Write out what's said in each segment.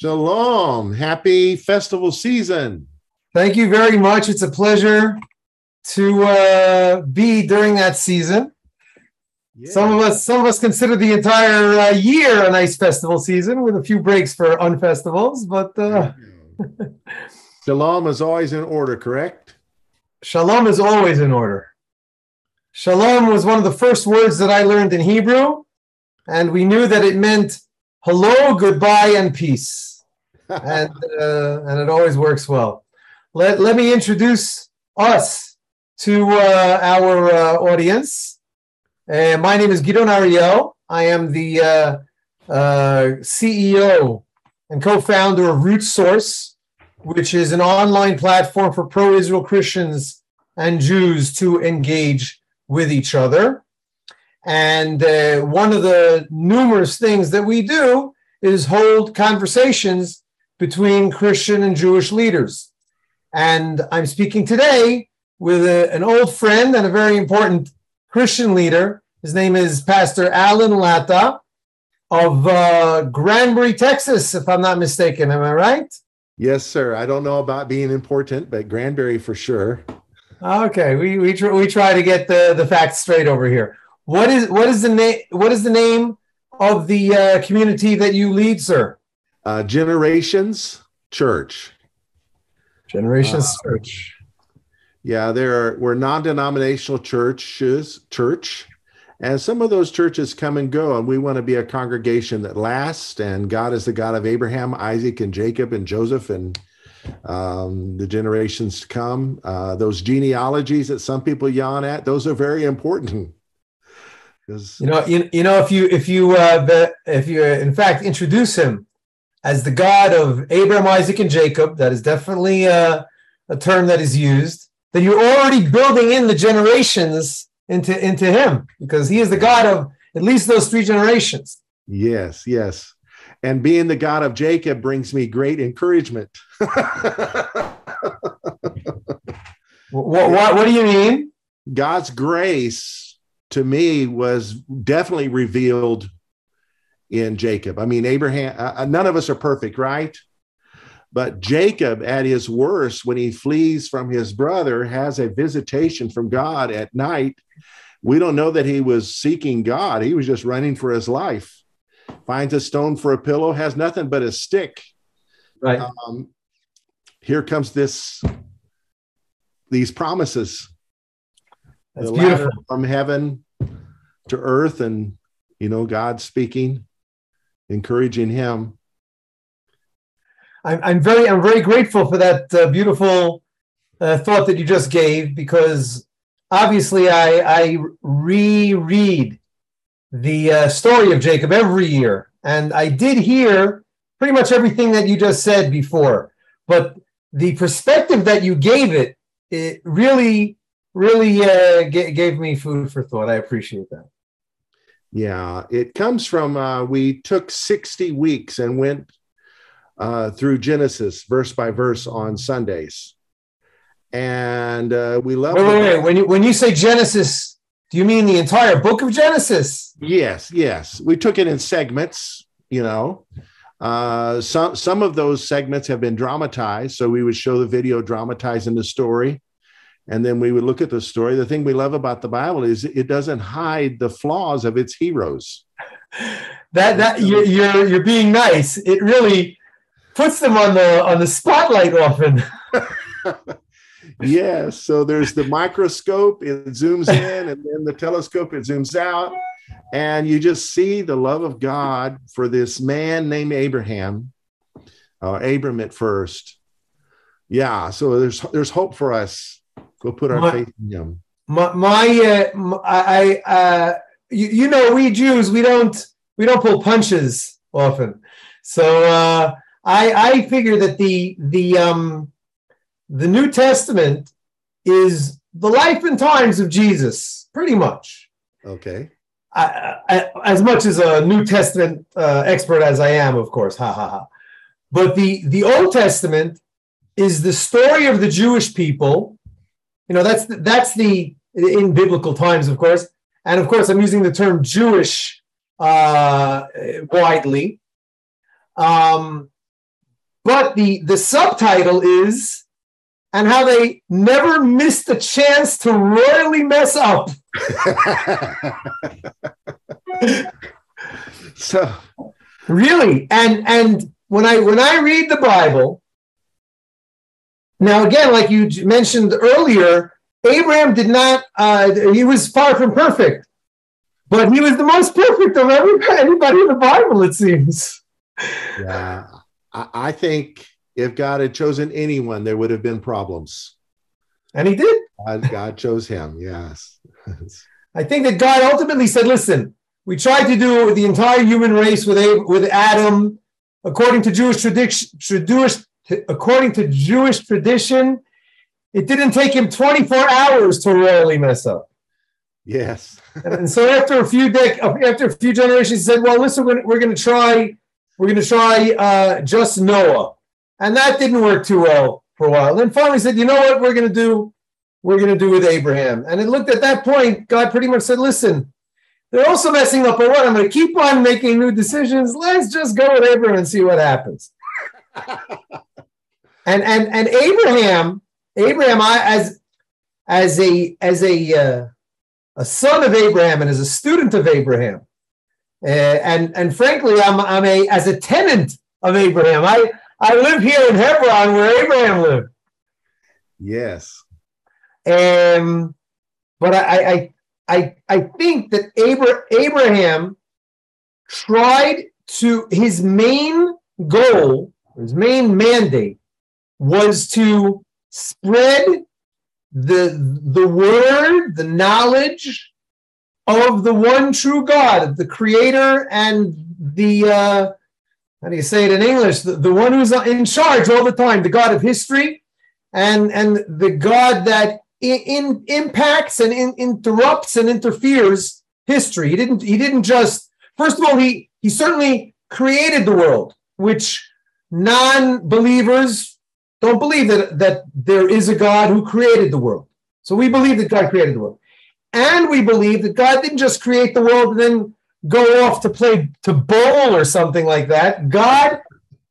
Shalom. Happy festival season. Thank you very much. It's a pleasure to uh, be during that season. Yeah. Some of us, some of us consider the entire uh, year a nice festival season, with a few breaks for unfestivals. But uh... shalom is always in order, correct? Shalom is always in order. Shalom was one of the first words that I learned in Hebrew, and we knew that it meant hello, goodbye, and peace. and uh, and it always works well. Let, let me introduce us to uh, our uh, audience. Uh, my name is Gidon Ariel. I am the uh, uh, CEO and co-founder of Root Source, which is an online platform for pro-Israel Christians and Jews to engage with each other. And uh, one of the numerous things that we do is hold conversations between Christian and Jewish leaders. And I'm speaking today with a, an old friend and a very important Christian leader. His name is Pastor Alan Latta of uh, Granbury, Texas, if I'm not mistaken. Am I right? Yes, sir. I don't know about being important, but Granbury for sure. Okay, we we, tr- we try to get the, the facts straight over here. What is what is the name? What is the name of the uh, community that you lead, sir? Uh, Generations Church. Generations uh, Church. Yeah, there are we're non-denominational churches, church, and some of those churches come and go, and we want to be a congregation that lasts. And God is the God of Abraham, Isaac, and Jacob, and Joseph, and um, the generations to come. Uh, those genealogies that some people yawn at, those are very important. You know, you, you know, if you if you uh, if you in fact introduce him as the God of Abraham, Isaac, and Jacob, that is definitely a, a term that is used. Then you're already building in the generations into into him because he is the God of at least those three generations. Yes, yes. And being the God of Jacob brings me great encouragement. what, what, what do you mean? God's grace to me was definitely revealed in Jacob. I mean, Abraham, uh, uh, none of us are perfect, right? But Jacob, at his worst, when he flees from his brother, has a visitation from God at night. We don't know that he was seeking God, he was just running for his life. Finds a stone for a pillow, has nothing but a stick. Right. Um, here comes this, these promises that's the beautiful. from heaven to earth, and you know, God speaking, encouraging him. I'm, I'm very I'm very grateful for that uh, beautiful uh, thought that you just gave because obviously I I reread the uh, story of Jacob every year, and I did hear pretty much everything that you just said before, but the perspective that you gave it it really really uh, g- gave me food for thought. I appreciate that. Yeah, it comes from uh, we took 60 weeks and went uh, through Genesis verse by verse on Sundays. And uh, we love wait, wait, wait. When you when you say Genesis, do you mean the entire book of Genesis? Yes, yes. We took it in segments, you know. Uh, some some of those segments have been dramatized, so we would show the video dramatizing the story and then we would look at the story. The thing we love about the Bible is it doesn't hide the flaws of its heroes. That that you're you're, you're being nice. It really puts them on the on the spotlight often. yes. So there's the microscope, it zooms in, and then the telescope, it zooms out. And you just see the love of God for this man named Abraham, uh, Abram at first. Yeah. So there's there's hope for us Go put our my, faith in Him. My, my, uh, I, uh, you, you, know, we Jews, we don't, we don't pull punches often. So uh, I, I figure that the the um, the New Testament is the life and times of Jesus, pretty much. Okay. I, I, as much as a New Testament uh, expert as I am, of course, ha ha ha. But the the Old Testament is the story of the Jewish people you know, that's the, that's the in biblical times, of course, and of course, I'm using the term Jewish uh, widely. Um, but the the subtitle is and how they never missed a chance to royally mess up. so really, and and when I when I read the Bible, now again, like you mentioned earlier, Abraham did not. Uh, he was far from perfect, but he was the most perfect of everybody, anybody in the Bible. It seems. Yeah, I, I think if God had chosen anyone, there would have been problems. And he did. God, God chose him. Yes. I think that God ultimately said, "Listen, we tried to do the entire human race with with Adam, according to Jewish tradition. Jewish, according to Jewish tradition, it didn't take him 24 hours to royally mess up. Yes. and so after a few dec- after a few generations, he said, "Well, listen, we're, we're going to try, we're going to try uh, just Noah." And that didn't work too well for a while. Then finally said, you know what we're going to do? We're going to do with Abraham. And it looked at that point, God pretty much said, listen, they're also messing up. But what? I'm going to keep on making new decisions. Let's just go with Abraham and see what happens. and and and Abraham, Abraham, I, as as a as a uh, a son of Abraham and as a student of Abraham, uh, and and frankly, I'm I'm a as a tenant of Abraham. I I live here in Hebron where Abraham lived. Yes. Um, but I, I, I, I think that Abra- Abraham tried to, his main goal, his main mandate was to spread the, the word, the knowledge of the one true God, the creator and the, uh, how do you say it in English? The, the one who's in charge all the time, the God of history, and and the God that in, in impacts and in, interrupts and interferes history. He didn't. He didn't just. First of all, he he certainly created the world, which non-believers don't believe that that there is a God who created the world. So we believe that God created the world, and we believe that God didn't just create the world and then go off to play to bowl or something like that. God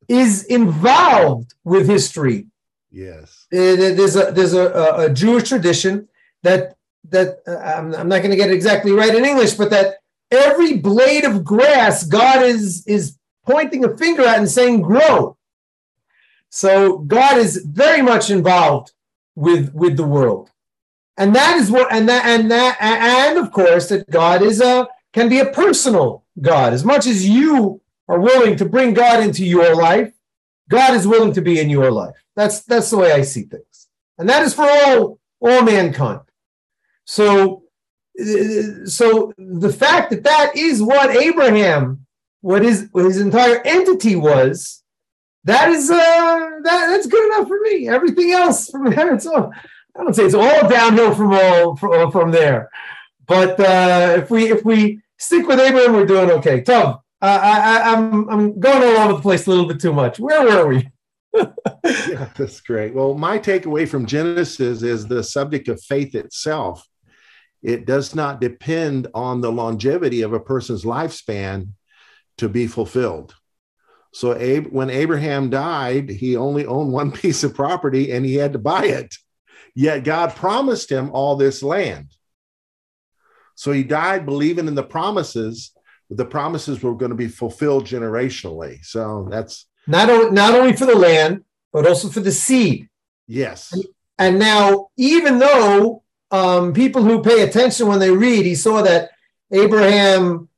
is involved with history. Yes, uh, there's a there's a, a Jewish tradition that that uh, I'm, I'm not going to get it exactly right in English, but that every blade of grass God is is pointing a finger at and saying grow. So God is very much involved with with the world, and that is what and that and that and of course that God is a can be a personal God. As much as you are willing to bring God into your life, God is willing to be in your life. That's that's the way I see things, and that is for all all mankind. So, so the fact that that is what Abraham, what his what his entire entity was, that is uh that that's good enough for me. Everything else from there, it's all I don't say it's all downhill from all from, from there. But uh, if we if we stick with Abraham, we're doing okay. Tom, uh, I, I'm I'm going all over the place a little bit too much. Where were we? yeah, that's great. Well, my takeaway from Genesis is the subject of faith itself. It does not depend on the longevity of a person's lifespan to be fulfilled. So, Abe, when Abraham died, he only owned one piece of property and he had to buy it. Yet God promised him all this land. So he died believing in the promises. The promises were going to be fulfilled generationally. So that's not only, not only for the land, but also for the seed. Yes. And, and now, even though um, people who pay attention when they read, he saw that Abraham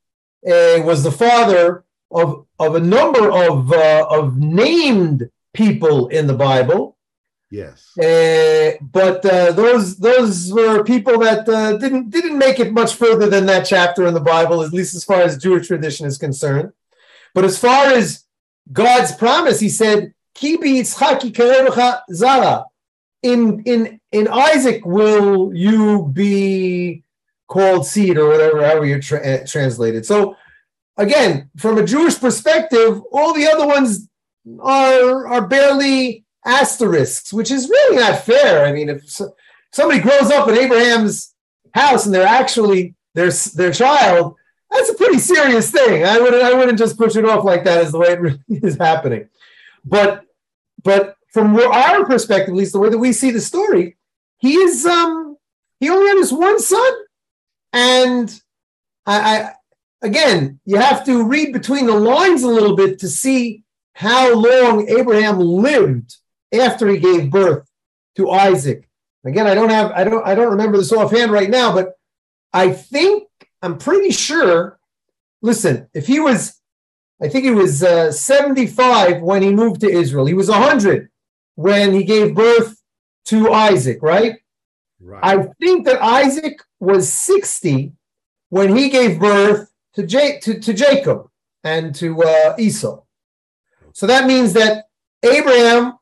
uh, was the father of, of a number of, uh, of named people in the Bible. Yes. Uh, but uh, those those were people that uh, didn't didn't make it much further than that chapter in the Bible, at least as far as Jewish tradition is concerned. But as far as God's promise, He said, "Kibi zara." In in in Isaac will you be called seed or whatever, however you tra- uh, translate it. So again, from a Jewish perspective, all the other ones are are barely asterisks, which is really not fair. I mean, if somebody grows up in Abraham's house and they're actually their their child, that's a pretty serious thing. I wouldn't I wouldn't just push it off like that as the way it really is happening. But but from our perspective, at least the way that we see the story, he is um he only had this one son, and I, I again you have to read between the lines a little bit to see how long Abraham lived after he gave birth to Isaac. Again, I don't have I don't I don't remember this offhand right now, but I think I'm pretty sure. Listen, if he was, I think he was uh, 75 when he moved to Israel. He was 100 when he gave birth to Isaac, right? Right. I think that Isaac was 60 when he gave birth to, J- to, to Jacob and to uh, Esau. So that means that Abraham,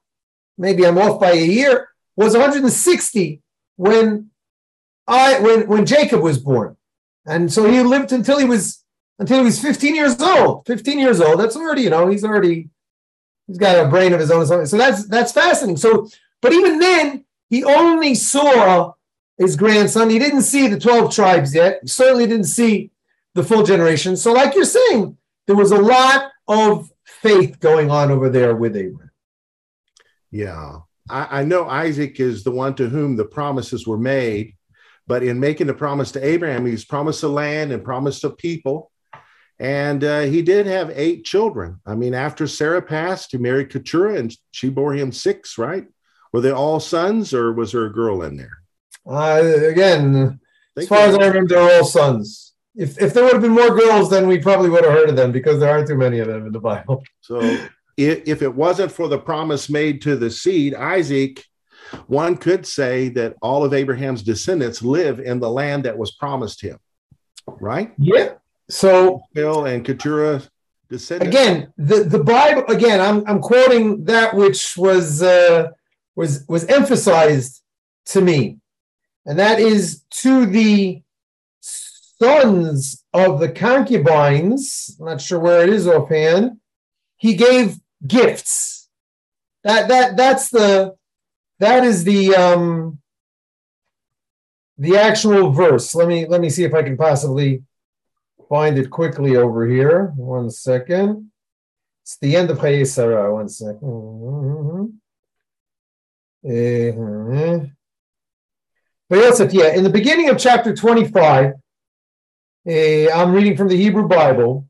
maybe I'm off by a year, was 160 when I when when Jacob was born. And so he lived until he was until he was 15 years old. 15 years old. That's already, you know, he's already he's got a brain of his own. So that's that's fascinating. So, but even then, he only saw his grandson. He didn't see the 12 tribes yet. He certainly didn't see the full generation. So, like you're saying, there was a lot of faith going on over there with Abraham. Yeah. I, I know Isaac is the one to whom the promises were made, but in making the promise to Abraham, he's promised a land and promised a people. And uh, he did have eight children. I mean, after Sarah passed, he married Keturah and she bore him six, right? Were they all sons or was there a girl in there? Uh, again, as far as I remember, they're all sons. If, if there would have been more girls, then we probably would have heard of them because there aren't too many of them in the Bible. So if, if it wasn't for the promise made to the seed, Isaac, one could say that all of Abraham's descendants live in the land that was promised him, right? Yeah. So Bill and Keturah descendants. again, the, the Bible again, I'm I'm quoting that which was uh, was was emphasized to me, and that is to the sons of the concubines. I'm not sure where it is offhand. He gave gifts. That that that's the that is the um the actual verse. Let me let me see if I can possibly find it quickly over here. One second. It's the end of Chayei Sarah. One second. Uh-huh. Vayosef, yeah, in the beginning of chapter 25, uh, I'm reading from the Hebrew Bible,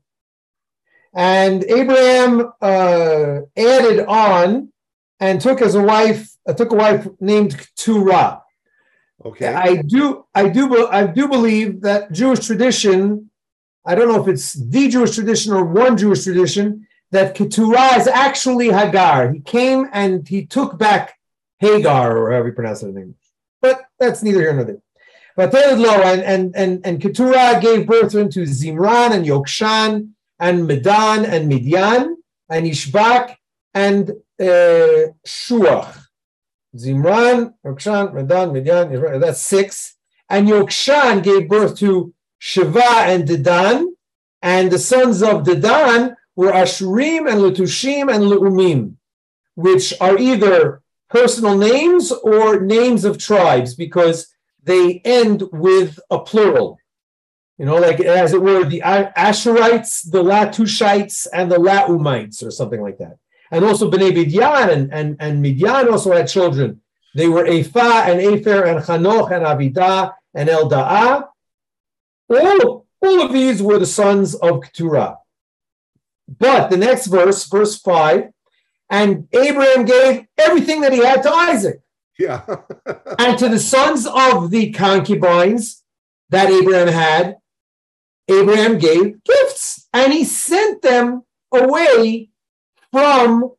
and Abraham uh, added on and took as a wife, uh, took a wife named Keturah. Okay. I do, I do, I do believe that Jewish tradition. I don't know if it's the Jewish tradition or one Jewish tradition that Keturah is actually Hagar. He came and he took back Hagar, or however you pronounce it in English. But that's neither here nor there. But Lo and and and and Keturah gave birth to Zimran and Yokshan and Medan and Midian and Ishbak and uh, Shuach. Zimran, Yokshan, Medan, Midian, that's six. And Yokshan gave birth to Shiva and Dedan. And the sons of Dedan were Ashurim and Letushim and Leumim, which are either personal names or names of tribes because they end with a plural. You know, like as it were, the Asherites, the Latushites, and the Laumites, or something like that and also Bnei Midian and, and, and Midian also had children. They were Ephah and Epher and Chanoch and Avidah and Elda'ah. All, all of these were the sons of Keturah. But the next verse, verse 5, and Abraham gave everything that he had to Isaac. Yeah. and to the sons of the concubines that Abraham had, Abraham gave gifts and he sent them away from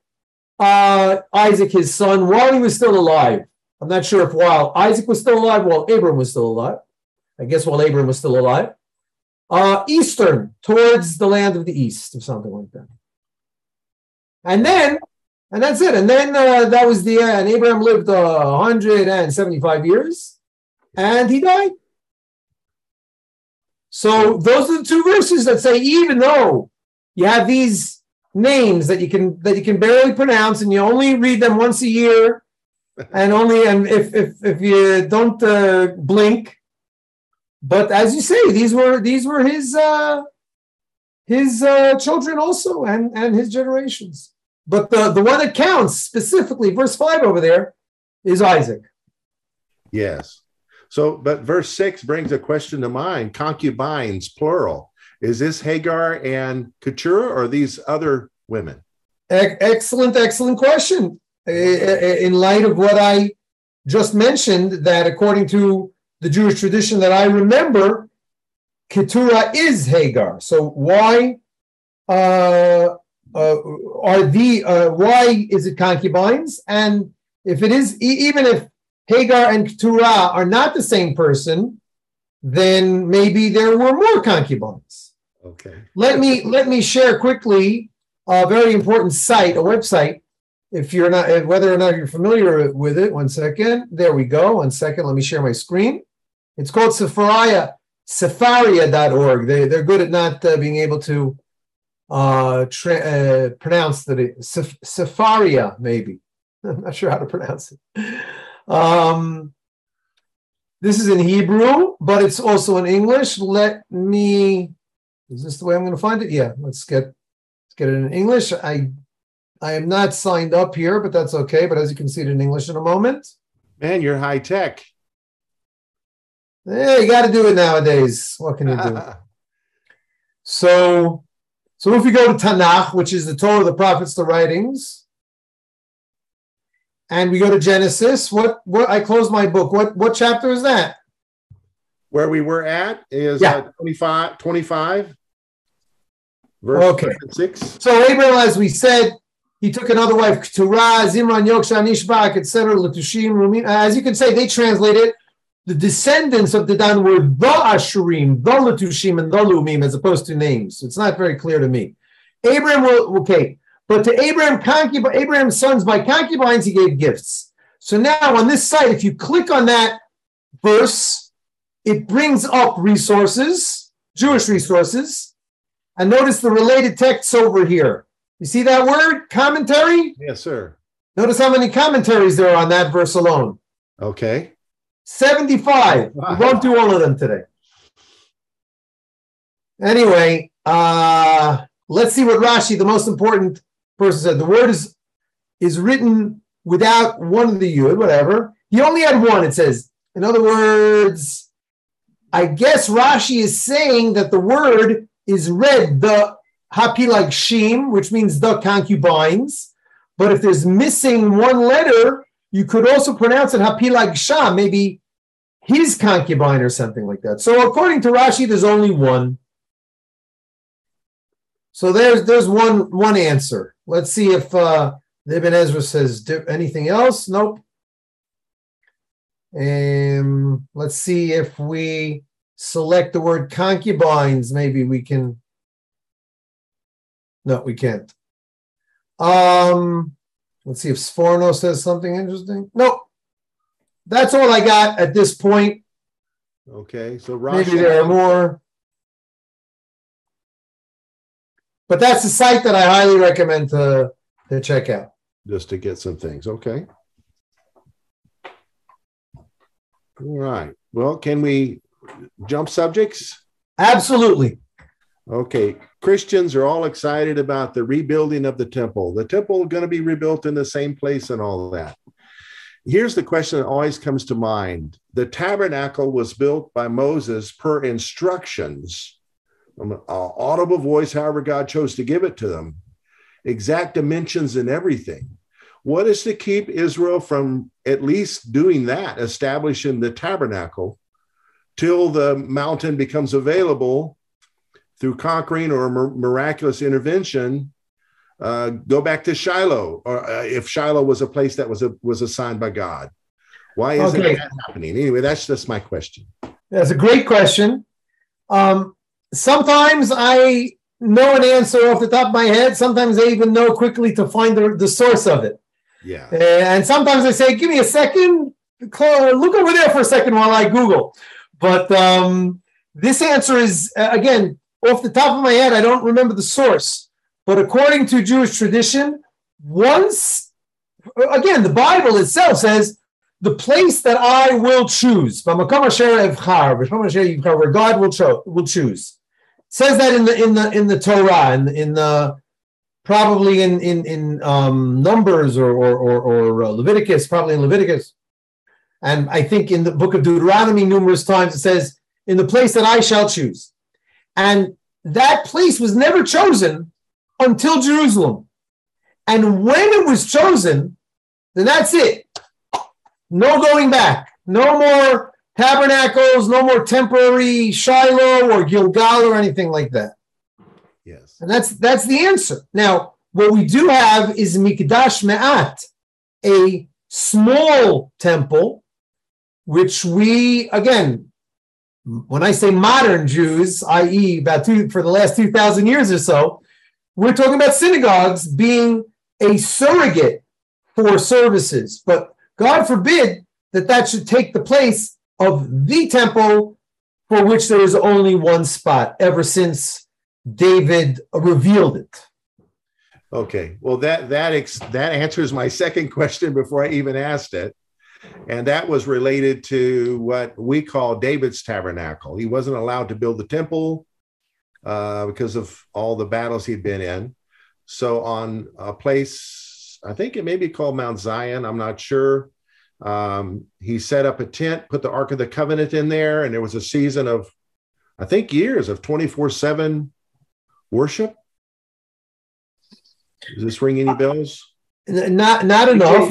uh, Isaac, his son, while he was still alive. I'm not sure if while Isaac was still alive, while Abraham was still alive. I guess while Abraham was still alive. Uh, eastern, towards the land of the east, or something like that. And then, and that's it. And then uh, that was the end. Abraham lived uh, 175 years, and he died. So those are the two verses that say, even though you have these names that you can that you can barely pronounce and you only read them once a year and only and if if, if you don't uh, blink but as you say these were these were his uh his uh children also and and his generations but the, the one that counts specifically, verse 5 over there, is Isaac. Yes. So, but verse six brings a question to mind concubines, plural. Is this Hagar and Keturah or these other women? Excellent, excellent question. In light of what I just mentioned, that according to the Jewish tradition that I remember, Keturah is Hagar. So why uh, uh, are the uh, why is it concubines? And if it is, e- even if Hagar and Keturah are not the same person, then maybe there were more concubines. Okay. Let me let me share quickly a very important site, a website. If you're not, whether or not you're familiar with it, one second. There we go. One second. Let me share my screen. It's called Sefaria, Sefaria.org. They, they're good at not uh, being able to uh, tra- uh, pronounce that it, Sefaria, maybe. I'm not sure how to pronounce it. Um, this is in Hebrew, but it's also in English. Let me. Is this the way I'm going to find it? Yeah. Let's get let's get it in English. I I am not signed up here, but that's okay. But as you can see it in English in a moment. Man, you're high tech. Yeah, you got to do it nowadays. What can you do? so, so if you go to Tanakh, which is the Torah, the prophets, the writings, and we go to Genesis, what what I closed my book. What what chapter is that? Where we were at is Yeah. uh, 25, 25, verse Okay. 6. So Abraham, as we said, he took another wife, Keturah, Zimran, Yokshan, Ishbak, etc., Latushim, Rumim. As you can say, they translate it, the descendants of the Dan were the Ashurim, the Latushim, and the Lumim, as opposed to names. It's not very clear to me. Abraham will, okay, but to Abraham, concub- Abraham's sons by concubines, he gave gifts. So now on this site, if you click on that verse, it brings up resources, Jewish resources, and notice the related texts over here. You see that word, commentary? Yes, sir. Notice how many commentaries there are on that verse alone. Okay. 75. We won't do all of them today. Anyway, uh, let's see what Rashi, the most important person, said. The word is is written without one of the yud, whatever. He only had one, it says. In other words, I guess Rashi is saying that the word is read the hapilag shim, which means the concubines. But if there's missing one letter, you could also pronounce it hapilag Shah, maybe his concubine or something like that. So according to Rashi, there's only one. So there's there's one one answer. Let's see if uh, Ibn Ezra says anything else. Nope. Um, let's see if we select the word concubines. Maybe we can. No, we can't. Um, let's see if Sforno says something interesting. Nope. That's all I got at this point. Okay. So Maybe there are more. But that's the site that I highly recommend to, to check out. just to get some things. Okay. All right. Well, can we jump subjects? Absolutely. Okay. Christians are all excited about the rebuilding of the temple. The temple going to be rebuilt in the same place and all that. Here's the question that always comes to mind. The tabernacle was built by Moses per instructions, um, audible voice, however God chose to give it to them, exact dimensions and everything. What is to keep Israel from at least doing that, establishing the tabernacle till the mountain becomes available through conquering or miraculous intervention? Uh, go back to Shiloh, or uh, if Shiloh was a place that was a, was assigned by God. Why isn't Okay. that happening? Anyway, that's just my question. That's a great question. Um, sometimes I know an answer off the top of my head. Sometimes I even know quickly to find the, the source of it. Yeah. And sometimes I say, give me a second, look over there for a second while I Google. But um, this answer is, uh, again, off the top of my head, I don't remember the source. But according to Jewish tradition, once, again, the Bible itself says, the place that I will choose, where God will, cho- will choose. Says that in the in the in the Torah, in, in the probably in in in um, Numbers or or or, or uh, Leviticus, probably in Leviticus, and I think in the book of Deuteronomy numerous times it says, "In the place that I shall choose," and that place was never chosen until Jerusalem, and when it was chosen, then that's it. No going back. No more tabernacles. No more temporary Shiloh or Gilgal or anything like that. Yes. And that's that's the answer. Now, what we do have is Mikdash Me'at, a small temple, which we again, when I say modern Jews, i.e., about two for the last two thousand years or so, we're talking about synagogues being a surrogate for services. But God forbid that that should take the place of the temple for which there is only one spot ever since David revealed it. Okay. Well, that that ex- that answers my second question before I even asked it, and that was related to what we call David's tabernacle. He wasn't allowed to build the temple uh, because of all the battles he'd been in. So on a place, I think it may be called Mount Zion. I'm not sure. Um, he set up a tent, put the Ark of the Covenant in there, and there was a season of, I think, years of 24 7 worship. Does this ring any bells? Not not enough.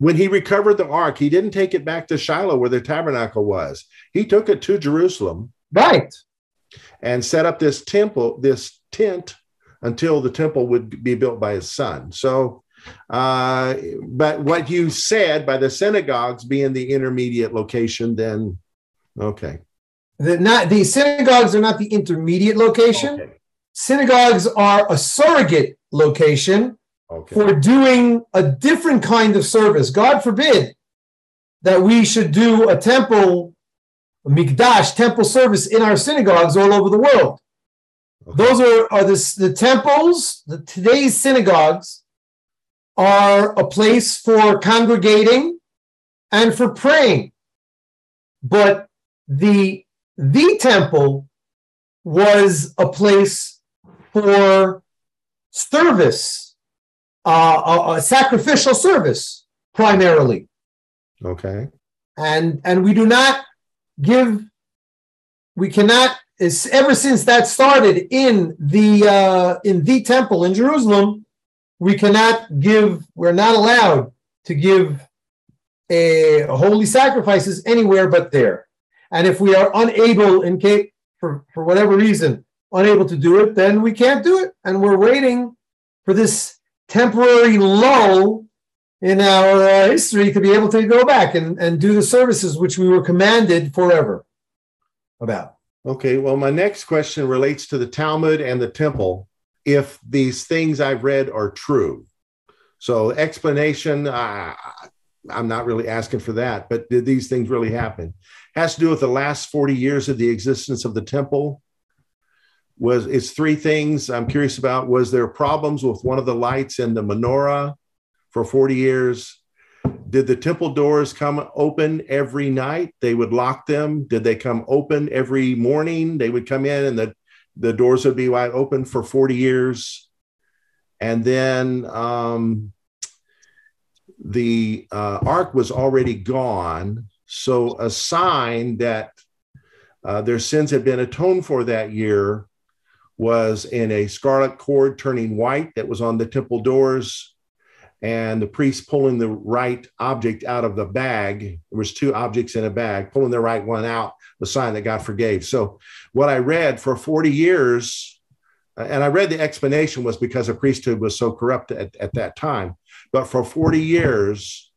When he recovered the ark, he didn't take it back to Shiloh where the tabernacle was. He took it to Jerusalem. Right. And set up this temple, this tent, until the temple would be built by his son. So, uh, but what you said by the synagogues being the intermediate location, then okay. The, not the synagogues are not the intermediate location. Okay. Synagogues are a surrogate location okay. for doing a different kind of service. God forbid that we should do a temple, a mikdash, temple service in our synagogues all over the world. Okay. Those are, are the, the temples, the, today's synagogues are a place for congregating and for praying. But the the temple was a place for service, uh, a, a sacrificial service primarily. Okay. And and we do not give. We cannot. Is ever since that started in the uh, in the temple in Jerusalem, we cannot give. We're not allowed to give a holy sacrifices anywhere but there. And if we are unable, in case for for whatever reason, unable to do it, then we can't do it. And we're waiting for this temporary lull in our uh, history to be able to go back and, and do the services which we were commanded forever about. Okay, well, my next question relates to the Talmud and the temple. If these things I've read are true, so explanation, uh, I'm not really asking for that, but did these things really happen? Has to do with the last 40 years of the existence of the temple was it's three things I'm curious about. Was there problems with one of the lights in the menorah for 40 years? Did the temple doors come open every night? They would lock them. Did they come open every morning? They would come in and the, the doors would be wide open for 40 years. And then um, the uh, ark was already gone. So a sign that uh, their sins had been atoned for that year was in a scarlet cord turning white that was on the temple doors. And the priest pulling the right object out of the bag there was two objects in a bag pulling the right one out the sign that god forgave. So what i read for 40 years uh, and i read the explanation was because the priesthood was so corrupt at, at that time. But for 40 years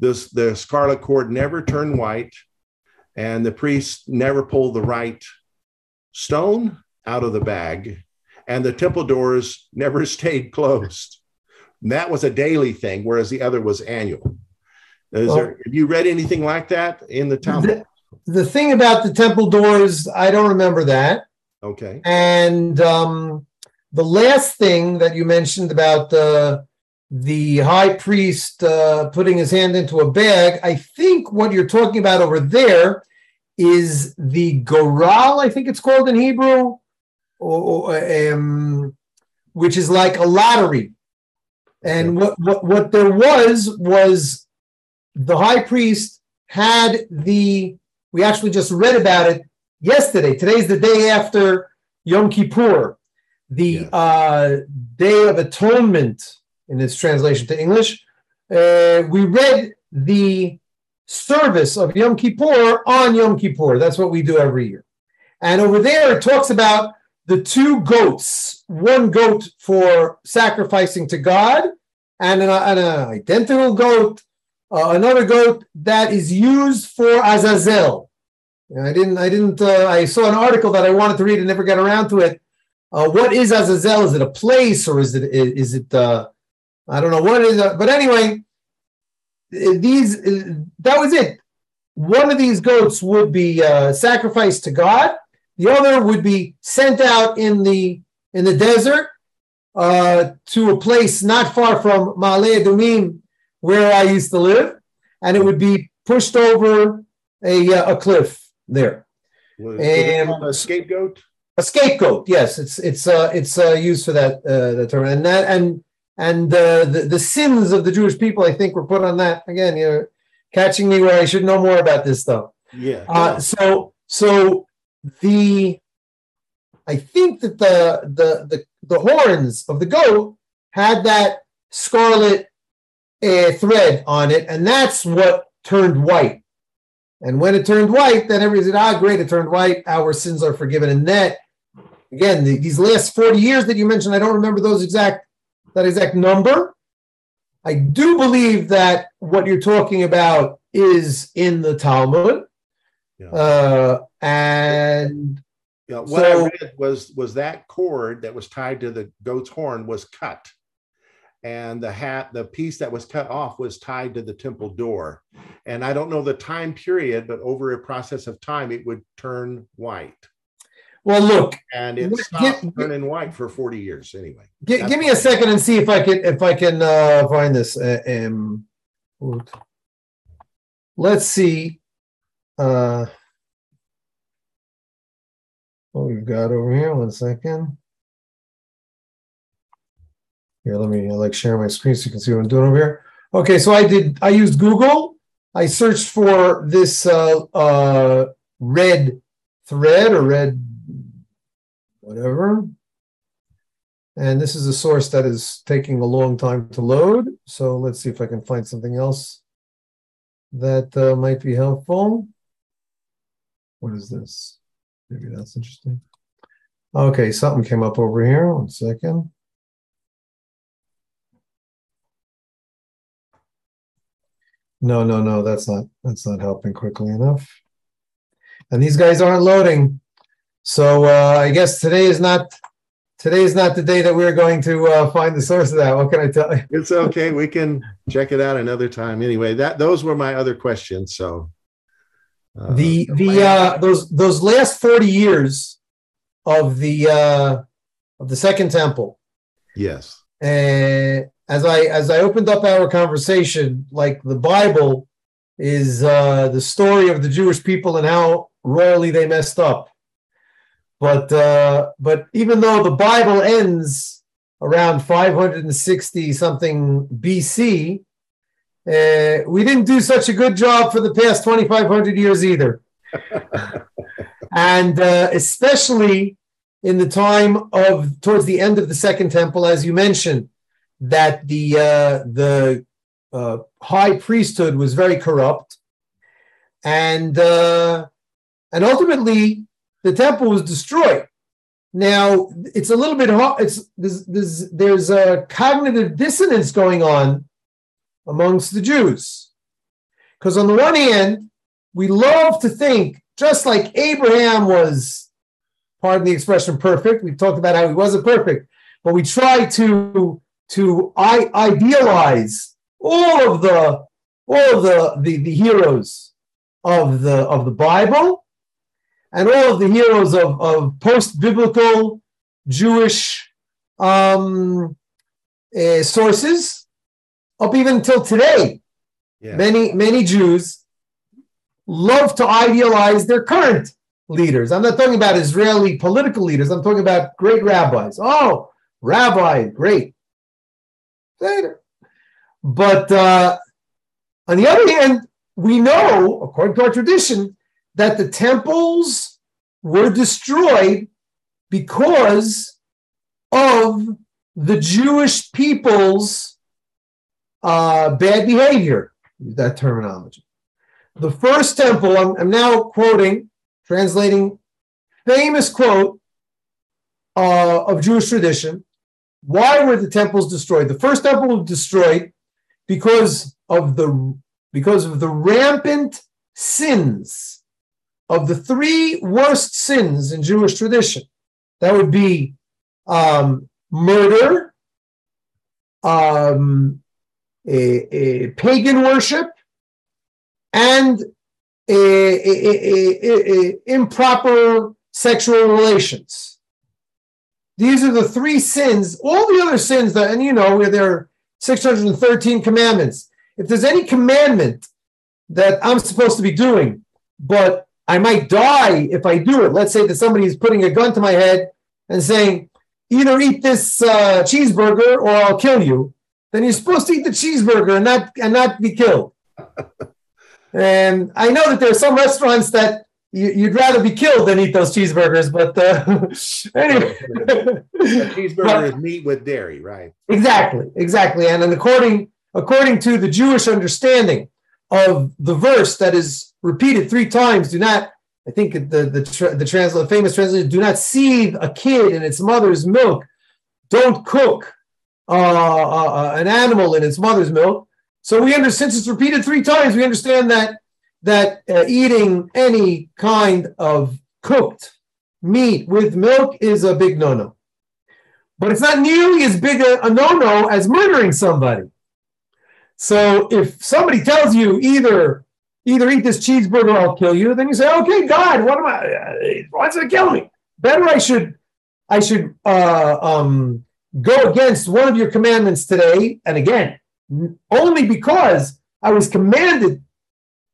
this the scarlet cord never turned white and the priest never pulled the right stone out of the bag, and the temple doors never stayed closed. And that was a daily thing, whereas the other was annual. Is well, there, have you read anything like that in the Talmud? The, the thing about the temple doors, I don't remember that. Okay. And um, the last thing that you mentioned about the the high priest uh, putting his hand into a bag, I think what you're talking about over there is the goral, I think it's called in Hebrew, or, um, which is like a lottery. And what, what, what there was was the high priest had the, we actually just read about it yesterday. Today's the day after Yom Kippur, the Yeah. uh, Day of Atonement in its translation to English. Uh, we read the service of Yom Kippur on Yom Kippur. That's what we do every year. And over there, it talks about the two goats one goat for sacrificing to God, and an, an identical goat, uh, another goat that is used for Azazel. I didn't, I didn't, uh, I saw an article that I wanted to read and never got around to it. Uh, what is Azazel? Is it a place or is it, is it, uh, I don't know what it is, uh, but anyway, these, uh, that was it. One of these goats would be sacrificed to God. The other would be sent out in the in the desert uh, to a place not far from Ma'ale Adumim, where I used to live, and it would be pushed over a, uh, a cliff there. Was And- a scapegoat? A scapegoat, yes, it's it's uh, it's uh, used for that uh, that term, and that and and uh, the the sins of the Jewish people, I think, were put on that. Again, you're catching me where I should know more about this stuff. Yeah. Uh, so so the I think that the the the the horns of the goat had that scarlet uh, thread on it, and that's what turned white. And when it turned white, then everybody said, "Ah, great, it turned white. Our sins are forgiven." And that, again, the, these last forty years that you mentioned, I don't remember those exact that exact number. I do believe that what you're talking about is in the Talmud. Yeah. Uh, and Yeah, what I read was was that cord that was tied to the goat's horn was cut, and the hat, the piece that was cut off, was tied to the temple door. And I don't know the time period, but over a process of time, it would turn white, well, look, and it stopped get- turning white for forty years anyway. gi- give me a second and see if I can if I can uh, find this. Uh, um, let's see. Uh, what we've got over here. One second. Here, let me like share my screen so you can see what I'm doing over here. Okay, so I did. I used Google. I searched for this uh, uh, red thread or red whatever. And this is a source that is taking a long time to load. So let's see if I can find something else that uh, might be helpful. What is this? Maybe that's interesting. Okay, something came up over here. One second. No, no, no, that's not that's not helping quickly enough. And these guys aren't loading. So uh, I guess today is not today is not the day that we're going to uh, find the source of that. What can I tell you? It's okay. we can check it out another time. Anyway, that those were my other questions. So uh, the the uh, those those last forty years of the uh, of the Second Temple. yes, Uh, as I as I opened up our conversation, like the Bible is uh, the story of the Jewish people and how royally they messed up. But uh, but even though the Bible ends around 560 something BC, uh, we didn't do such a good job for the past 2,500 years either. and uh, especially in the time of towards the end of the Second Temple, as you mentioned, that the uh, the uh, high priesthood was very corrupt, and uh, and ultimately the temple was destroyed. Now it's a little bit hard. It's there's, there's there's a cognitive dissonance going on amongst the Jews, because on the one hand we love to think just like Abraham was, pardon the expression, perfect. We've talked about how he wasn't perfect, but we try to to idealize all of the all of the, the the heroes of the of the Bible and all of the heroes of, of post-biblical Jewish um, uh, sources up even until today. yeah, Many many Jews love to idealize their current leaders. I'm not talking about Israeli political leaders. I'm talking about great rabbis. Oh, rabbi, great. Later. But uh, on the other hand, we know, according to our tradition, that the temples were destroyed because of the Jewish people's uh, bad behavior. Use that terminology. The first temple, I'm, I'm now quoting, translating famous quote uh, of Jewish tradition. Why were the temples destroyed? The first temple was destroyed because of the because of the rampant sins of the three worst sins in Jewish tradition. That would be um, murder, um, pagan worship, and improper sexual relations. These are the three sins. All the other sins that, and you know, where there are 613 commandments. If there's any commandment that I'm supposed to be doing, but I might die if I do it. Let's say that somebody is putting a gun to my head and saying, either eat this uh, cheeseburger or I'll kill you. Then you're supposed to eat the cheeseburger and not and not be killed. and I know that there are some restaurants that you, would rather be killed than eat those cheeseburgers. But uh, anyway, cheeseburger but, is meat with dairy, right? Exactly, exactly. And, and according according to the Jewish understanding of the verse that is repeated three times, do not. I think the the the translate, famous translation: "Do not seethe a kid in its mother's milk. Don't cook uh, uh, uh an animal in its mother's milk." So we understand since it's repeated three times, we understand that that uh, eating any kind of cooked meat with milk is a big no-no. But it's not nearly as big a, a no-no as murdering somebody. So if somebody tells you either either eat this cheeseburger or I'll kill you, then you say, okay, God, what am I? Uh, why's it kill me? Better I should I should uh, um, go against one of your commandments today. And again, only because I was commanded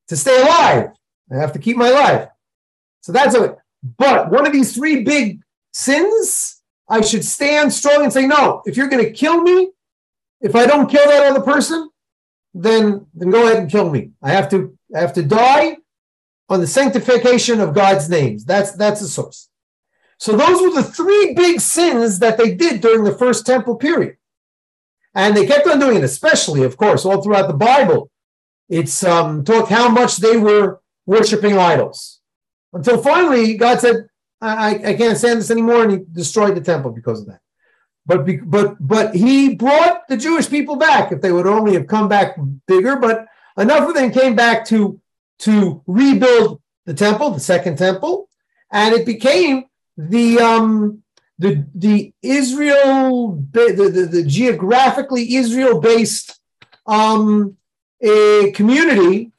to stay alive. I have to keep my life. So that's it. But one of these three big sins, I should stand strong and say, no, if you're going to kill me, if I don't kill that other person, then, then go ahead and kill me. I have to, I have to die on the sanctification of God's names. That's, that's the source. So those were the three big sins that they did during the first temple period. And they kept on doing it, especially, of course, all throughout the Bible. It's um, talked how much they were worshiping idols. Until finally, God said, I, I can't stand this anymore, and he destroyed the temple because of that. But but but he brought the Jewish people back. If they would only have come back bigger, but enough of them came back to to rebuild the temple, the second temple, and it became the um the the Israel the the, the geographically Israel based um a community,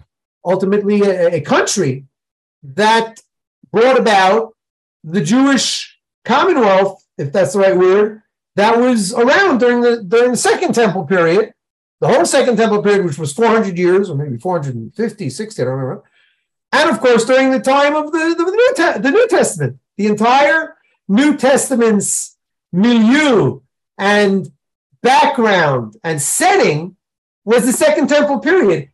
ultimately a, a country, that brought about the Jewish Commonwealth, if that's the right word, that was around during the during the Second Temple period, the whole Second Temple period, which was 400 years, or maybe 450, 60, I don't remember. And of course, during the time of the, the, the, New, Te- the New Testament, the entire New Testament's milieu and background and setting was the Second Temple period.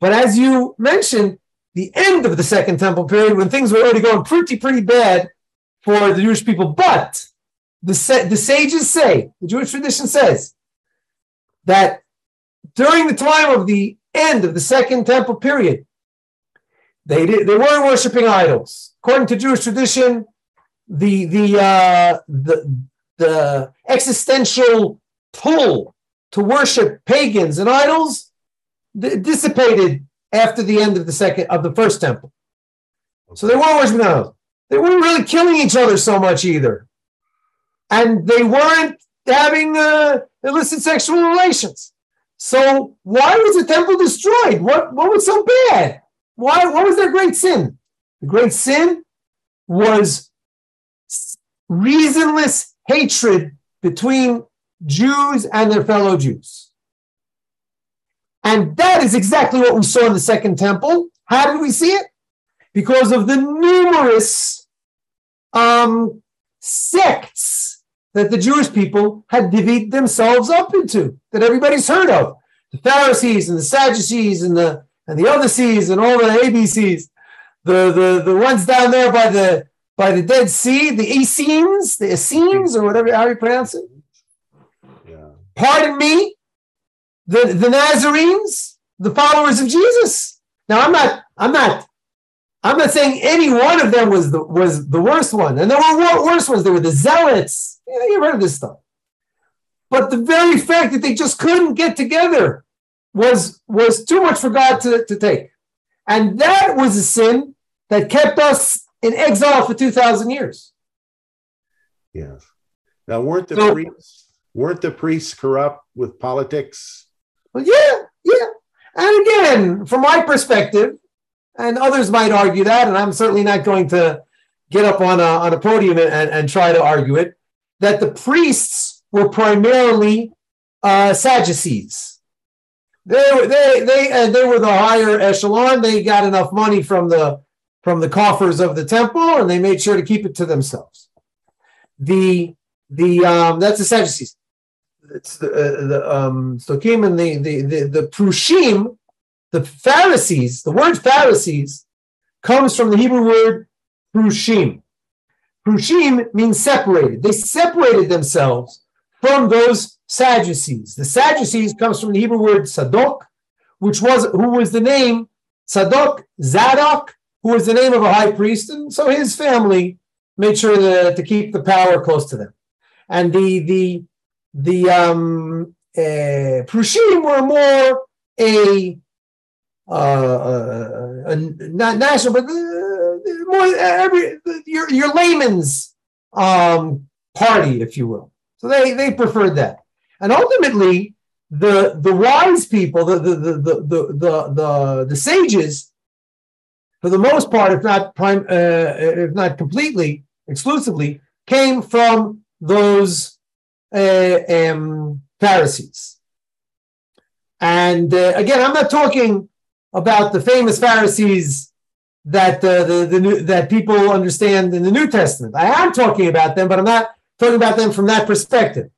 But as you mentioned, the end of the Second Temple period, when things were already going pretty, pretty bad for the Jewish people. But the, the sages say, the Jewish tradition says, that during the time of the end of the Second Temple period, they did, they weren't worshiping idols. According to Jewish tradition, the the uh, the the existential pull to worship pagans and idols dissipated after the end of the second of the first temple. So they weren't worshiping idols. They weren't really killing each other so much either, and they weren't having uh, illicit sexual relations. So why was the temple destroyed? What what was so bad? Why what was their great sin? The great sin was reasonless hatred between Jews and their fellow Jews. And that is exactly what we saw in the Second Temple. How did we see it? Because of the numerous um, sects that the Jewish people had divvied themselves up into, that everybody's heard of. The Pharisees and the Sadducees and the and the other C's and all the ABCs. The, the, the ones down there by the by the Dead Sea, the Essenes, the Essenes, or whatever how you pronounce it. Yeah. Pardon me, the, the Nazarenes, the followers of Jesus. Now I'm not, I'm not, I'm not saying any one of them was the was the worst one. And there were worse ones. There were the zealots. Yeah, you've heard of this stuff. But the very fact that they just couldn't get together was was too much for God to, to take. And that was a sin that kept us in exile for 2,000 years. Yes. Now, weren't the So- priests weren't the priests corrupt with politics? Well, yeah, yeah. And again, from my perspective, and others might argue that, and I'm certainly not going to get up on a, on a podium and, and try to argue it, that the priests were primarily uh, Sadducees. They, were- they, they, and they were the higher echelon. They got enough money from the from the coffers of the temple, and they made sure to keep it to themselves. The the um, that's the Sadducees it's the, uh, the um Tzdukim and the the the, the Prushim, the Pharisees. The word Pharisees comes from the Hebrew word Prushim. Prushim means separated. They separated themselves from those Sadducees. The Sadducees comes from the Hebrew word Sadok, which was who was the name Sadok Zadok, who was the name of a high priest, and so his family made sure to, to keep the power close to them. And the the the um, uh, Prushim were more a, uh, uh, a not national, but uh, more every your your layman's um, party, if you will. So they they preferred that, and ultimately the the wise people, the the the the the, the, the sages, for the most part, if not prime, uh, if not completely, exclusively, came from those uh, um, Pharisees. And uh, again, I'm not talking about the famous Pharisees that uh, the, the new, that people understand in the New Testament. I am talking about them, but I'm not talking about them from that perspective.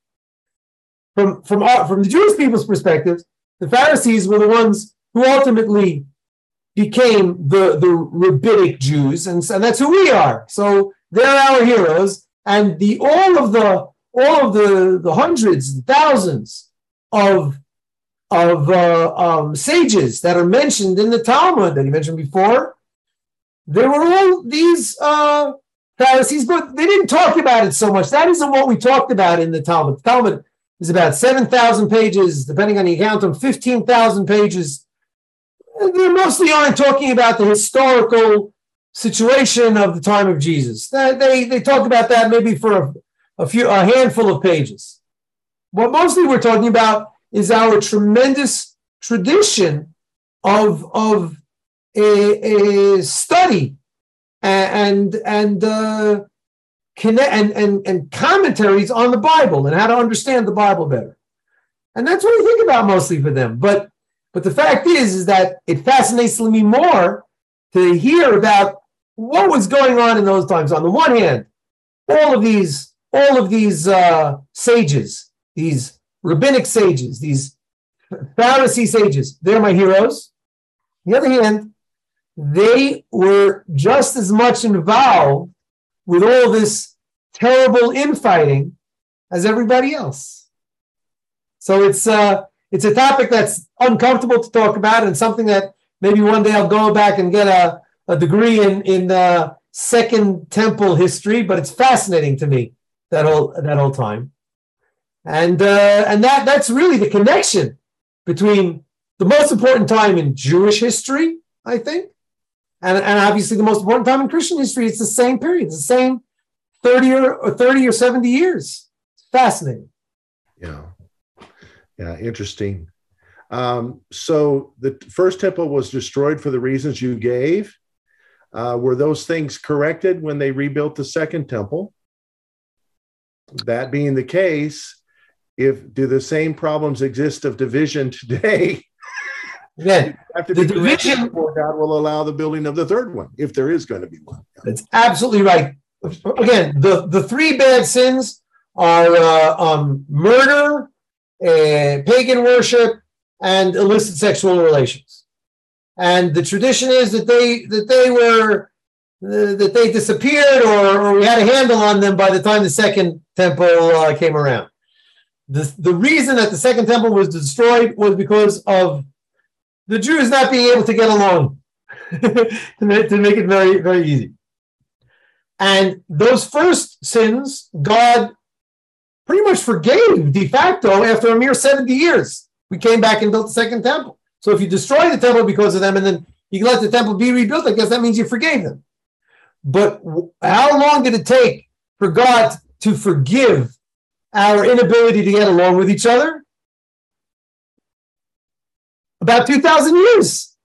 From from our, from the Jewish people's perspective, the Pharisees were the ones who ultimately became the the rabbinic Jews, and, and that's who we are. So they're our heroes, and the all of the all of the, the hundreds, thousands of of uh, um, sages that are mentioned in the Talmud that you mentioned before, they were all these uh, Pharisees, but they didn't talk about it so much. That isn't what we talked about in the Talmud. The Talmud is about 7,000 pages, depending on the account, on 15,000 pages. And They mostly aren't talking about the historical situation of the time of Jesus. They, they, they talk about that maybe for a, a few a handful of pages. What mostly we're talking about is our tremendous tradition of of a, a study and and uh, connect and, and and commentaries on the Bible and how to understand the Bible better. And that's what we think about mostly for them. But but the fact is is that it fascinates me more to hear about what was going on in those times. On the one hand, all of these all of these uh, sages, these rabbinic sages, these Pharisee sages, they're my heroes. On the other hand, they were just as much involved with all this terrible infighting as everybody else. So it's uh, it's a topic that's uncomfortable to talk about, and something that maybe one day I'll go back and get a, a degree in in uh, Second Temple history. But it's fascinating to me that whole that whole time, and uh, and that that's really the connection between the most important time in Jewish history, I think, and, and obviously the most important time in Christian history. It's the same period, it's the same 30 or, or 30 or 70 years. It's fascinating. Yeah. Yeah. Interesting. Um, so the first temple was destroyed for the reasons you gave. Uh, were those things corrected when they rebuilt the second temple? That being the case, if do the same problems exist of division today? Have to The division- before God will allow the building of the third one, if there is going to be one. that's absolutely right. Again, the, the three bad sins are uh, um, murder, uh, pagan worship, and illicit sexual relations. And the tradition is that they that they were that they disappeared or, or we had a handle on them by the time the second temple uh, came around. The, the reason that the second temple was destroyed was because of the Jews not being able to get along, to, make, to make it very, very easy. And those first sins, God pretty much forgave de facto after a mere 70 years. We came back and built the second temple. So if you destroy the temple because of them and then you let the temple be rebuilt, I guess that means you forgave them. But how long did it take for God to forgive our inability to get along with each other? About 2,000 years.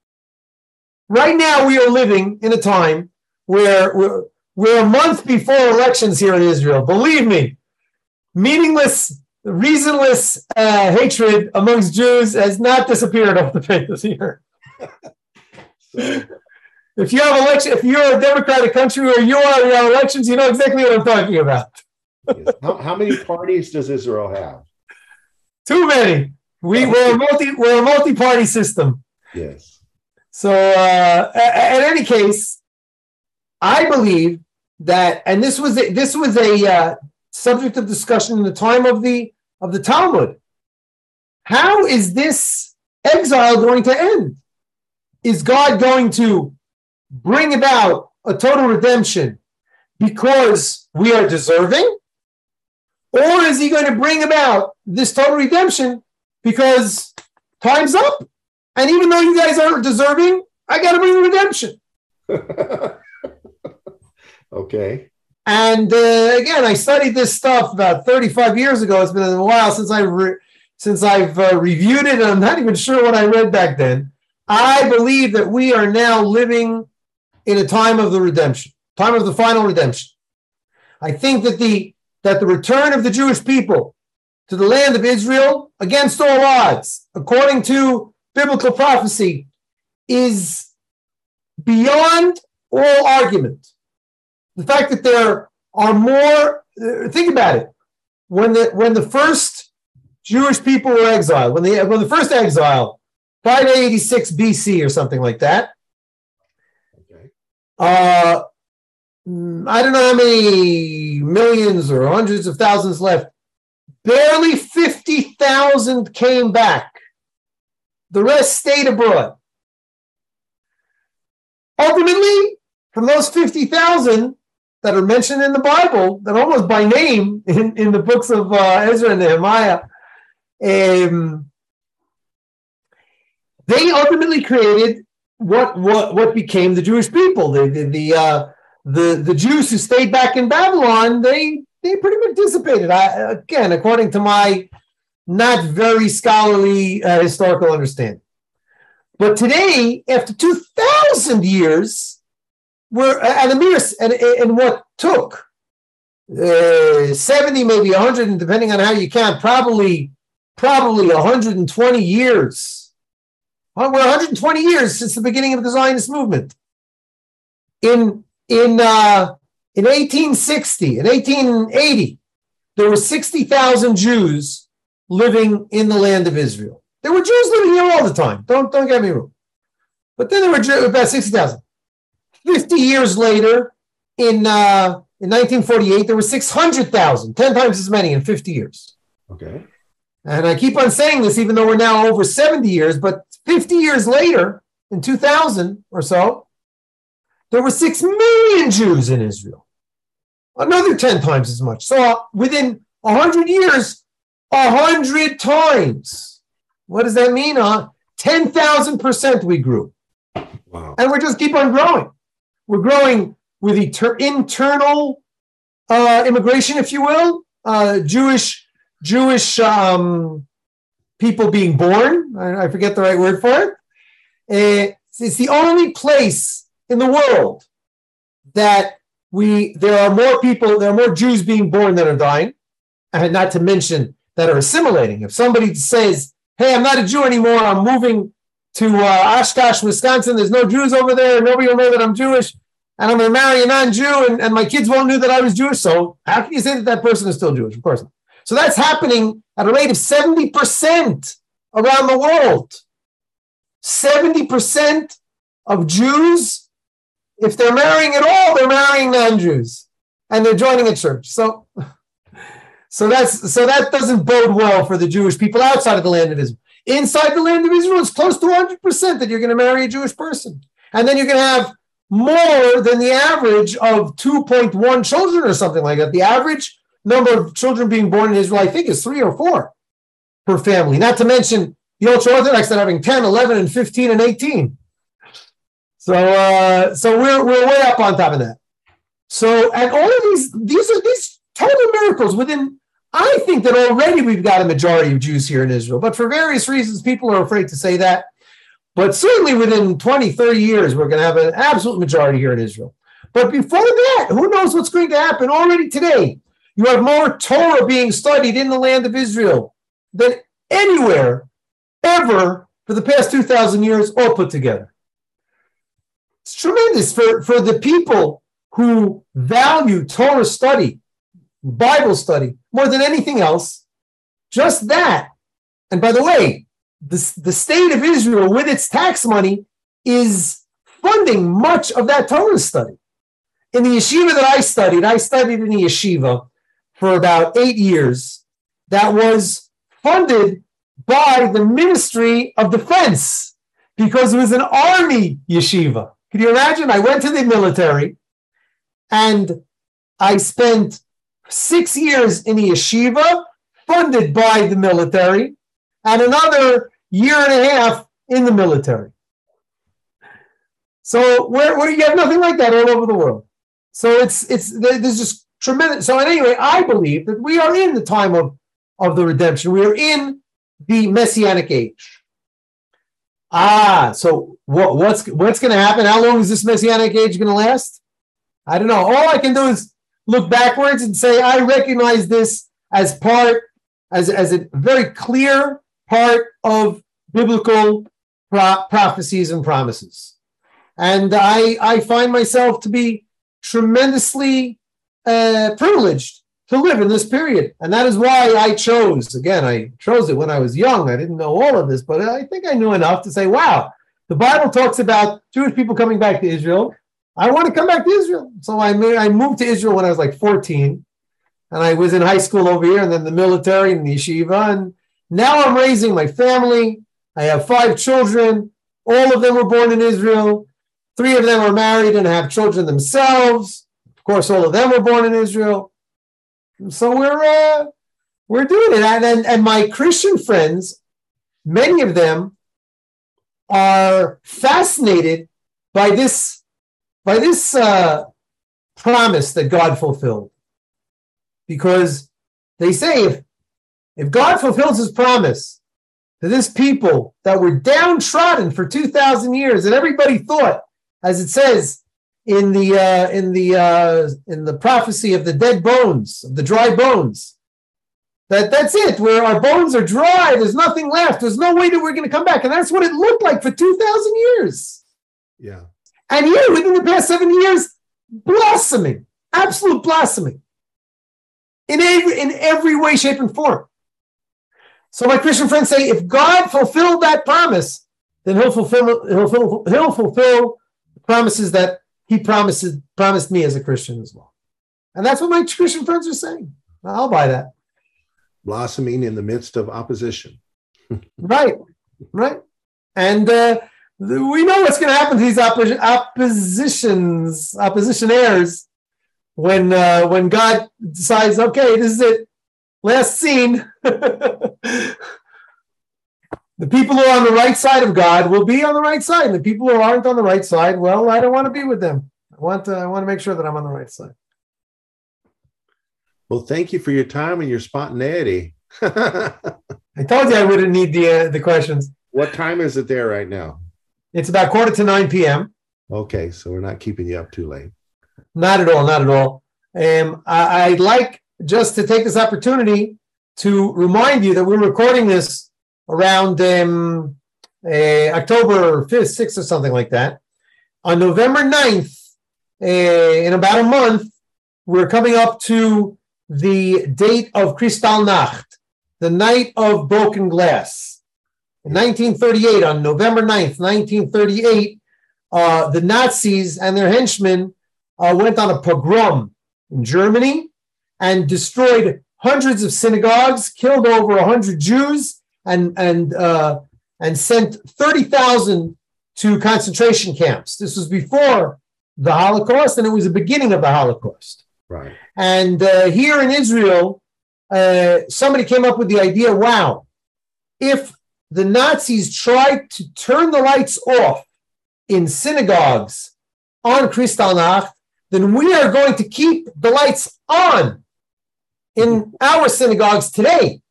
Right now, we are living in a time where we're, we're a month before elections here in Israel. Believe me, meaningless, reasonless uh, hatred amongst Jews has not disappeared off the the earth. if you have election, if you're a democratic country or you are, you have elections, you know exactly what I'm talking about. yes. how, how, many parties does Israel have? Too many. We, we're a multi we're a multi-party system. Yes. So uh, at, any case, I believe that, and this was a, this was a uh, subject of discussion in the time of the of the Talmud. How is this exile going to end? Is God going to bring about a total redemption because we are deserving? Or is he going to bring about this total redemption because time's up? And even though you guys aren't deserving, I got to bring redemption. okay. And uh, again, I studied this stuff about 35 years ago. It's been a while since I re- since I've uh, reviewed it, and I'm not even sure what I read back then. I believe that we are now living in a time of the redemption, time of the final redemption. I think that the that the return of the Jewish people to the land of Israel against all odds, according to biblical prophecy, is beyond all argument. The fact that there are more, think about it. When the when the first Jewish people were exiled, when the when the first exile, 586 BC or something like that, uh, I don't know how many millions or hundreds of thousands left. Barely 50,000 came back. The rest stayed abroad. Ultimately, from those 50,000 that are mentioned in the Bible, that almost by name in, in the books of uh, Ezra and Nehemiah, um, they ultimately created what what what became the Jewish people. The the the, uh, the, the Jews who stayed back in Babylon, they they pretty much dissipated. I, again, according to my not very scholarly uh, historical understanding. But today, after two thousand years, we're at a and, and what took uh, 70 maybe 100 and depending on how you count probably probably 120 years we're 120 years since the beginning of the Zionist movement. In in uh, in 1860, in 1880, there were 60,000 Jews living in the land of Israel. There were Jews living here all the time. Don't don't get me wrong. But then there were about 60,000. 50 years later, in uh, in 1948, there were 600,000, 10 times as many in 50 years. Okay. And I keep on saying this, even though we're now over 70 years, but 50 years later, in 2000 or so, there were 6 million Jews in Israel. Another 10 times as much. So within 100 years, 100 times. What does that mean? Uh, 10,000% we grew. Wow. And we just keep on growing. We're growing with inter- internal uh, immigration, if you will, uh, Jewish Jewish um, people being born. I, I, forget the right word for it. Uh, it's the only place in the world that we there are more people, there are more Jews being born than are dying, and not to mention that are assimilating. If somebody says, "Hey, I'm not a Jew anymore. I'm moving to uh, Oshkosh, Wisconsin. There's no Jews over there. Nobody will know that I'm Jewish." and I'm going to marry a non-Jew, and, and my kids won't know that I was Jewish. So how can you say that that person is still Jewish? Of course not. So that's happening at a rate of 70% around the world. 70% of Jews, if they're marrying at all, they're marrying non-Jews and they're joining a church. So, so that's so that doesn't bode well for the Jewish people outside of the land of Israel. Inside the land of Israel, it's close to 100% that you're going to marry a Jewish person. And then you're going to have more than the average of 2.1 children or something like that. The average number of children being born in Israel, I think, is three or four per family. Not to mention the ultra Orthodox that are having 10, 11, and 15 and 18. So, uh, so we're, we're way up on top of that. So, and all of these, these are these total miracles within I think that already we've got a majority of Jews here in Israel, but for various reasons, people are afraid to say that. But certainly within 20, 30 years, we're going to have an absolute majority here in Israel. But before that, who knows what's going to happen already today? You have more Torah being studied in the land of Israel than anywhere ever for the past 2,000 years, all put together. It's tremendous for, for the people who value Torah study Bible study more than anything else. Just that. And by the way, the, the state of Israel, with its tax money, is funding much of that Torah study. In the yeshiva that I studied, I studied in the yeshiva for about eight years. That was funded by the Ministry of Defense because it was an army yeshiva. Can you imagine? I went to the military and I spent six years in a yeshiva funded by the military, and another year and a half in the military. So where, where you have nothing like that all over the world. So it's it's there's just tremendous. So anyway, I believe that we are in the time of of the redemption. We are in the messianic age. Ah, so what, what's what's going to happen? How long is this messianic age going to last? I don't know. All I can do is look backwards and say, I recognize this as part, as, as a very clear part of biblical pro- prophecies and promises. And I, I find myself to be tremendously uh, privileged to live in this period. And that is why I chose, again, I chose it when I was young. I didn't know all of this, but I think I knew enough to say, wow, the Bible talks about Jewish people coming back to Israel. I want to come back to Israel. So I, I moved to Israel when I was like 14. And I was in high school over here and then the military and the yeshiva. And now I'm raising my family. I have five children. All of them were born in Israel. Three of them are married and have children themselves. Of course, all of them were born in Israel. So we're uh, we're doing it. And, and, and my Christian friends, many of them are fascinated by this by this uh, promise that God fulfilled. Because they say if, if God fulfills his promise to this people that were downtrodden for 2,000 years, and everybody thought, as it says in the, uh, in, the, uh, in the prophecy of the dead bones, of the dry bones, that that's it, where our bones are dry, there's nothing left, there's no way that we're going to come back. And that's what it looked like for 2,000 years. Yeah. And here, within the past seven years, blossoming, absolute blossoming in every, in every way, shape, and form. So my Christian friends say, if God fulfilled that promise, then he'll fulfill, he'll fulfill, he'll fulfill the promises that he promises, promised me as a Christian as well. And that's what my Christian friends are saying. I'll buy that. Blossoming in the midst of opposition. right, right. And uh, we know what's going to happen to these oppositions, oppositions, oppositionaires when uh, when God decides, okay, this is it, last scene. the people who are on the right side of God will be on the right side, and the people who aren't on the right side, well, I don't want to be with them. I want to, I want to make sure that I'm on the right side. Well, thank you for your time and your spontaneity. I told you I wouldn't need the uh, the questions. What time is it there right now? It's about quarter to 9 p.m. Okay, so we're not keeping you up too late. Not at all, not at all. Um, I, I'd like just to take this opportunity to remind you that we're recording this around um, uh, October 5th, 6th, or something like that. On November 9th, in about a month, we're coming up to the date of Kristallnacht, the night of broken glass. In 1938, on November 9th, 1938, uh, the Nazis and their henchmen uh, went on a pogrom in Germany and destroyed hundreds of synagogues, killed over 100 Jews, and, and, uh, and sent 30,000 to concentration camps. This was before the Holocaust, and it was the beginning of the Holocaust. Right. And uh, here in Israel, uh, somebody came up with the idea wow, if the Nazis tried to turn the lights off in synagogues on Kristallnacht, then we are going to keep the lights on in our synagogues today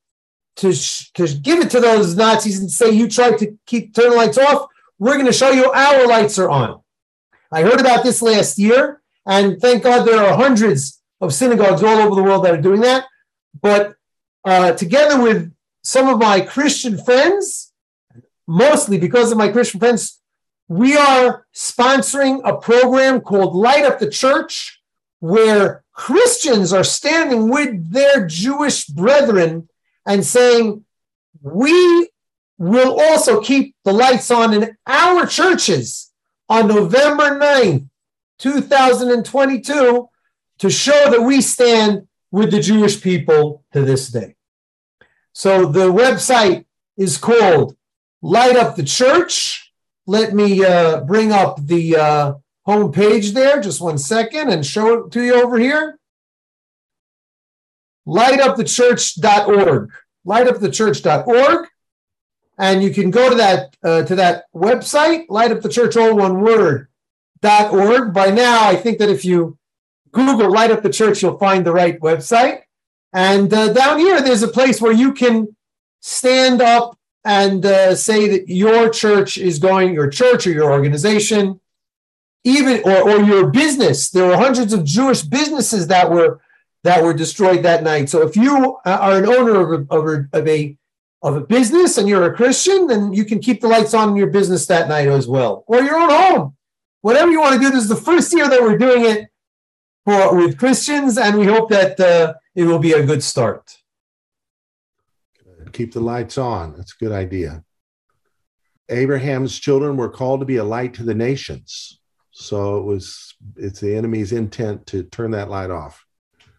to, to give it to those Nazis and say, you tried to keep turn the lights off. We're going to show you our lights are on. I heard about this last year, and thank God there are hundreds of synagogues all over the world that are doing that. But uh, together with some of my Christian friends, mostly because of my Christian friends, we are sponsoring a program called Light Up the Church, where Christians are standing with their Jewish brethren and saying, We will also keep the lights on in our churches on November 9th, 2022, to show that we stand with the Jewish people to this day. So the website is called Light Up the Church. Let me uh, bring up the uh, home page there, just one second, and show it to you over here. Lightupthechurch.org. Lightupthechurch.org. And you can go to that uh, to that website, Light Up the Church, all one word, dot org. By now, I think that if you Google Light Up the Church, you'll find the right website. And uh, down here, there's a place where you can stand up and uh, say that your church is going, your church or your organization, even or, or your business. There were hundreds of Jewish businesses that were that were destroyed that night. So if you are an owner of a, of a, of a of a business and you're a Christian, then you can keep the lights on in your business that night as well, or your own home. Whatever you want to do. This is the first year that we're doing it for with Christians, and we hope that uh, it will be a good start. Keep the lights on. That's a good idea. Abraham's children were called to be a light to the nations. So it was it's the enemy's intent to turn that light off.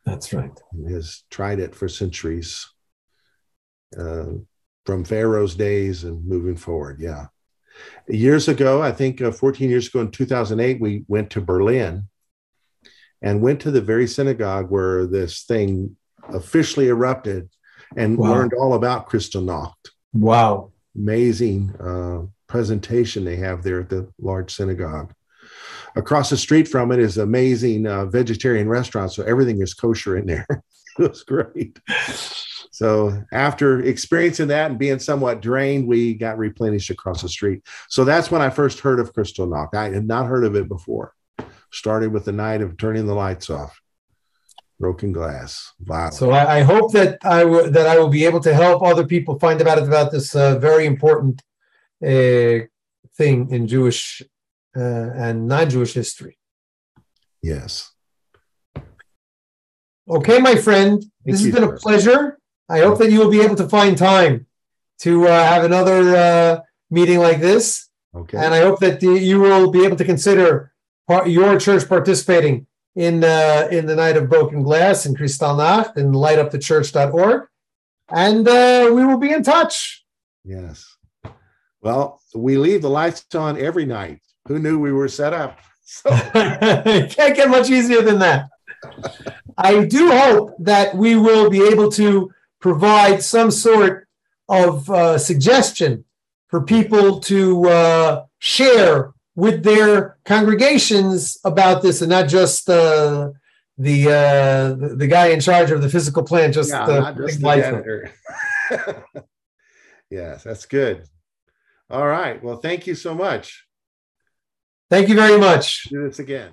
That's right. He has tried it for centuries, uh, from Pharaoh's days and moving forward. Yeah. Years ago, I think uh, 14 years ago in 2008, we went to Berlin and went to the very synagogue where this thing officially erupted and wow. learned all about Kristallnacht. Wow. Amazing uh, presentation they have there at the large synagogue. Across the street from it is amazing uh, vegetarian restaurant, so everything is kosher in there. it was great. So after experiencing that and being somewhat drained, we got replenished across the street. So that's when I first heard of Kristallnacht. I had not heard of it before started with the night of turning the lights off. Broken glass. Violent. so I, I, hope that i will that i will be able to help other people find out about this uh, very important uh, thing in jewish uh, and non-jewish history. Yes. Okay my friend. Thank this has been a pleasure. I hope that you will be able to find time to uh, have another uh, meeting like this. Okay. And i hope that you will be able to consider your church participating in uh, in the night of broken glass in Kristallnacht and lightupthechurch.org. And uh, we will be in touch. Yes. Well, we leave the lights on every night. Who knew we were set up? So. Can't get much easier than that. I do hope that we will be able to provide some sort of uh, suggestion for people to uh, share with their congregations about this and not just uh, the uh, the, the guy in charge of the physical plant, just, yeah, uh, just the yes, that's good. All right. Well, thank you so much. Thank you very much. Do this again.